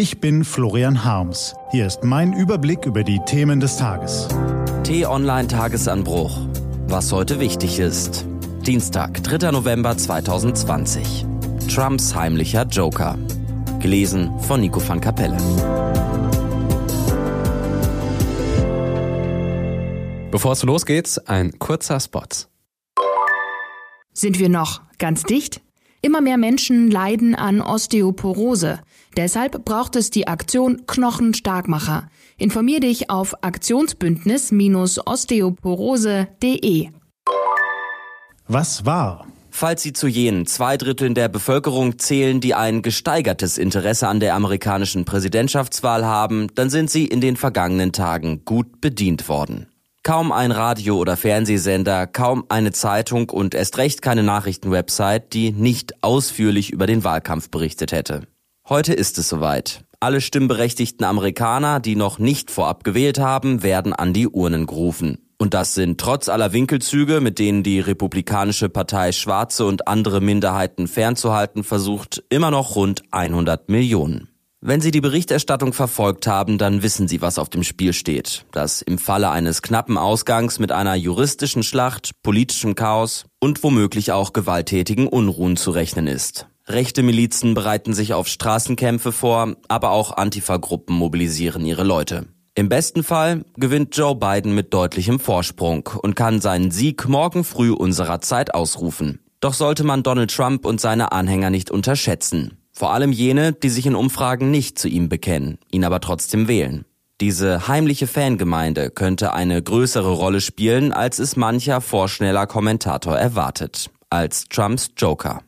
Ich bin Florian Harms. Hier ist mein Überblick über die Themen des Tages. T-Online Tagesanbruch. Was heute wichtig ist. Dienstag, 3. November 2020. Trumps heimlicher Joker. Gelesen von Nico van Kapelle. Bevor es losgeht, ein kurzer Spot. Sind wir noch ganz dicht? Immer mehr Menschen leiden an Osteoporose. Deshalb braucht es die Aktion Knochenstarkmacher. Informier dich auf Aktionsbündnis-osteoporose.de. Was war? Falls Sie zu jenen zwei Dritteln der Bevölkerung zählen, die ein gesteigertes Interesse an der amerikanischen Präsidentschaftswahl haben, dann sind Sie in den vergangenen Tagen gut bedient worden. Kaum ein Radio- oder Fernsehsender, kaum eine Zeitung und erst recht keine Nachrichtenwebsite, die nicht ausführlich über den Wahlkampf berichtet hätte. Heute ist es soweit. Alle stimmberechtigten Amerikaner, die noch nicht vorab gewählt haben, werden an die Urnen gerufen. Und das sind trotz aller Winkelzüge, mit denen die Republikanische Partei Schwarze und andere Minderheiten fernzuhalten versucht, immer noch rund 100 Millionen. Wenn Sie die Berichterstattung verfolgt haben, dann wissen Sie, was auf dem Spiel steht. Dass im Falle eines knappen Ausgangs mit einer juristischen Schlacht, politischem Chaos und womöglich auch gewalttätigen Unruhen zu rechnen ist. Rechte Milizen bereiten sich auf Straßenkämpfe vor, aber auch Antifa-Gruppen mobilisieren ihre Leute. Im besten Fall gewinnt Joe Biden mit deutlichem Vorsprung und kann seinen Sieg morgen früh unserer Zeit ausrufen. Doch sollte man Donald Trump und seine Anhänger nicht unterschätzen. Vor allem jene, die sich in Umfragen nicht zu ihm bekennen, ihn aber trotzdem wählen. Diese heimliche Fangemeinde könnte eine größere Rolle spielen, als es mancher vorschneller Kommentator erwartet, als Trumps Joker.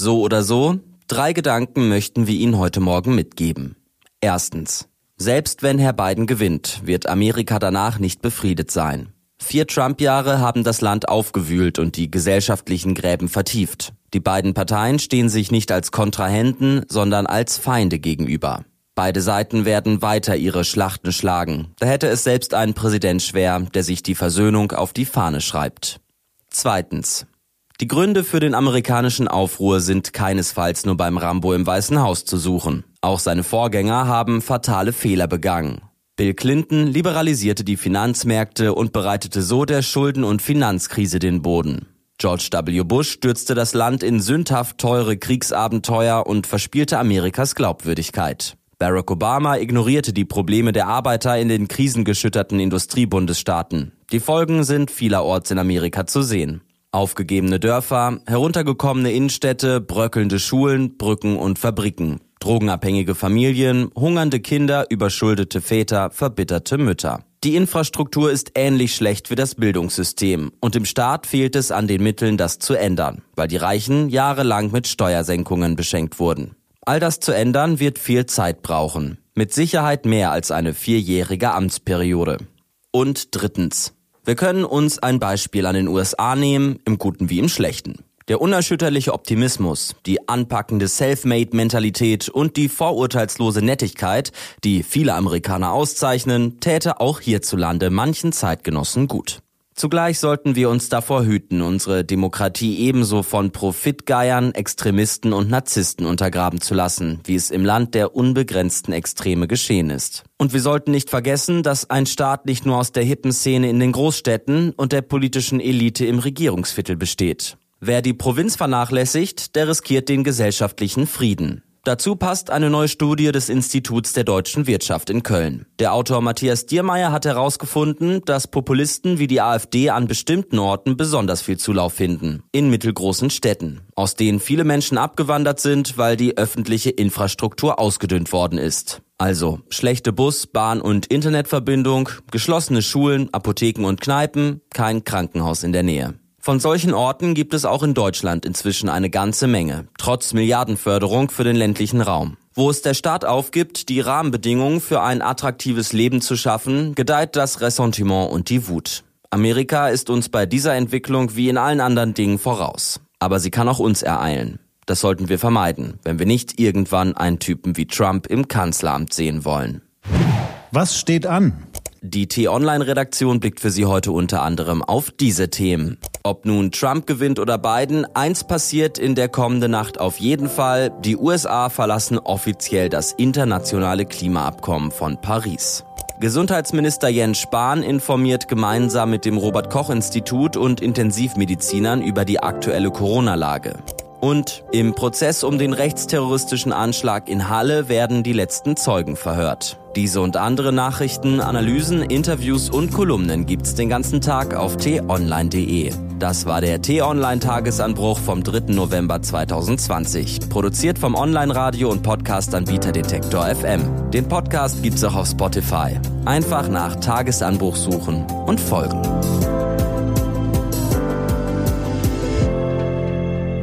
So oder so, drei Gedanken möchten wir Ihnen heute Morgen mitgeben. Erstens. Selbst wenn Herr Biden gewinnt, wird Amerika danach nicht befriedet sein. Vier Trump-Jahre haben das Land aufgewühlt und die gesellschaftlichen Gräben vertieft. Die beiden Parteien stehen sich nicht als Kontrahenten, sondern als Feinde gegenüber. Beide Seiten werden weiter ihre Schlachten schlagen. Da hätte es selbst einen Präsident schwer, der sich die Versöhnung auf die Fahne schreibt. Zweitens. Die Gründe für den amerikanischen Aufruhr sind keinesfalls nur beim Rambo im Weißen Haus zu suchen. Auch seine Vorgänger haben fatale Fehler begangen. Bill Clinton liberalisierte die Finanzmärkte und bereitete so der Schulden- und Finanzkrise den Boden. George W. Bush stürzte das Land in sündhaft teure Kriegsabenteuer und verspielte Amerikas Glaubwürdigkeit. Barack Obama ignorierte die Probleme der Arbeiter in den krisengeschütterten Industriebundesstaaten. Die Folgen sind vielerorts in Amerika zu sehen. Aufgegebene Dörfer, heruntergekommene Innenstädte, bröckelnde Schulen, Brücken und Fabriken, drogenabhängige Familien, hungernde Kinder, überschuldete Väter, verbitterte Mütter. Die Infrastruktur ist ähnlich schlecht wie das Bildungssystem und im Staat fehlt es an den Mitteln, das zu ändern, weil die Reichen jahrelang mit Steuersenkungen beschenkt wurden. All das zu ändern wird viel Zeit brauchen. Mit Sicherheit mehr als eine vierjährige Amtsperiode. Und drittens. Wir können uns ein Beispiel an den USA nehmen, im Guten wie im Schlechten. Der unerschütterliche Optimismus, die anpackende Self-Made-Mentalität und die vorurteilslose Nettigkeit, die viele Amerikaner auszeichnen, täte auch hierzulande manchen Zeitgenossen gut. Zugleich sollten wir uns davor hüten, unsere Demokratie ebenso von Profitgeiern, Extremisten und Narzissten untergraben zu lassen, wie es im Land der unbegrenzten Extreme geschehen ist. Und wir sollten nicht vergessen, dass ein Staat nicht nur aus der hippen Szene in den Großstädten und der politischen Elite im Regierungsviertel besteht. Wer die Provinz vernachlässigt, der riskiert den gesellschaftlichen Frieden. Dazu passt eine neue Studie des Instituts der deutschen Wirtschaft in Köln. Der Autor Matthias Diermeier hat herausgefunden, dass Populisten wie die AfD an bestimmten Orten besonders viel Zulauf finden. In mittelgroßen Städten, aus denen viele Menschen abgewandert sind, weil die öffentliche Infrastruktur ausgedünnt worden ist. Also schlechte Bus-, Bahn- und Internetverbindung, geschlossene Schulen, Apotheken und Kneipen, kein Krankenhaus in der Nähe. Von solchen Orten gibt es auch in Deutschland inzwischen eine ganze Menge, trotz Milliardenförderung für den ländlichen Raum. Wo es der Staat aufgibt, die Rahmenbedingungen für ein attraktives Leben zu schaffen, gedeiht das Ressentiment und die Wut. Amerika ist uns bei dieser Entwicklung wie in allen anderen Dingen voraus. Aber sie kann auch uns ereilen. Das sollten wir vermeiden, wenn wir nicht irgendwann einen Typen wie Trump im Kanzleramt sehen wollen. Was steht an? Die T-Online-Redaktion blickt für Sie heute unter anderem auf diese Themen. Ob nun Trump gewinnt oder Biden, eins passiert in der kommenden Nacht auf jeden Fall. Die USA verlassen offiziell das internationale Klimaabkommen von Paris. Gesundheitsminister Jens Spahn informiert gemeinsam mit dem Robert Koch Institut und Intensivmedizinern über die aktuelle Corona-Lage. Und im Prozess um den rechtsterroristischen Anschlag in Halle werden die letzten Zeugen verhört. Diese und andere Nachrichten, Analysen, Interviews und Kolumnen gibt's den ganzen Tag auf t-online.de. Das war der T-Online-Tagesanbruch vom 3. November 2020. Produziert vom Online-Radio- und Podcast-Anbieter Detektor FM. Den Podcast gibt's auch auf Spotify. Einfach nach Tagesanbruch suchen und folgen.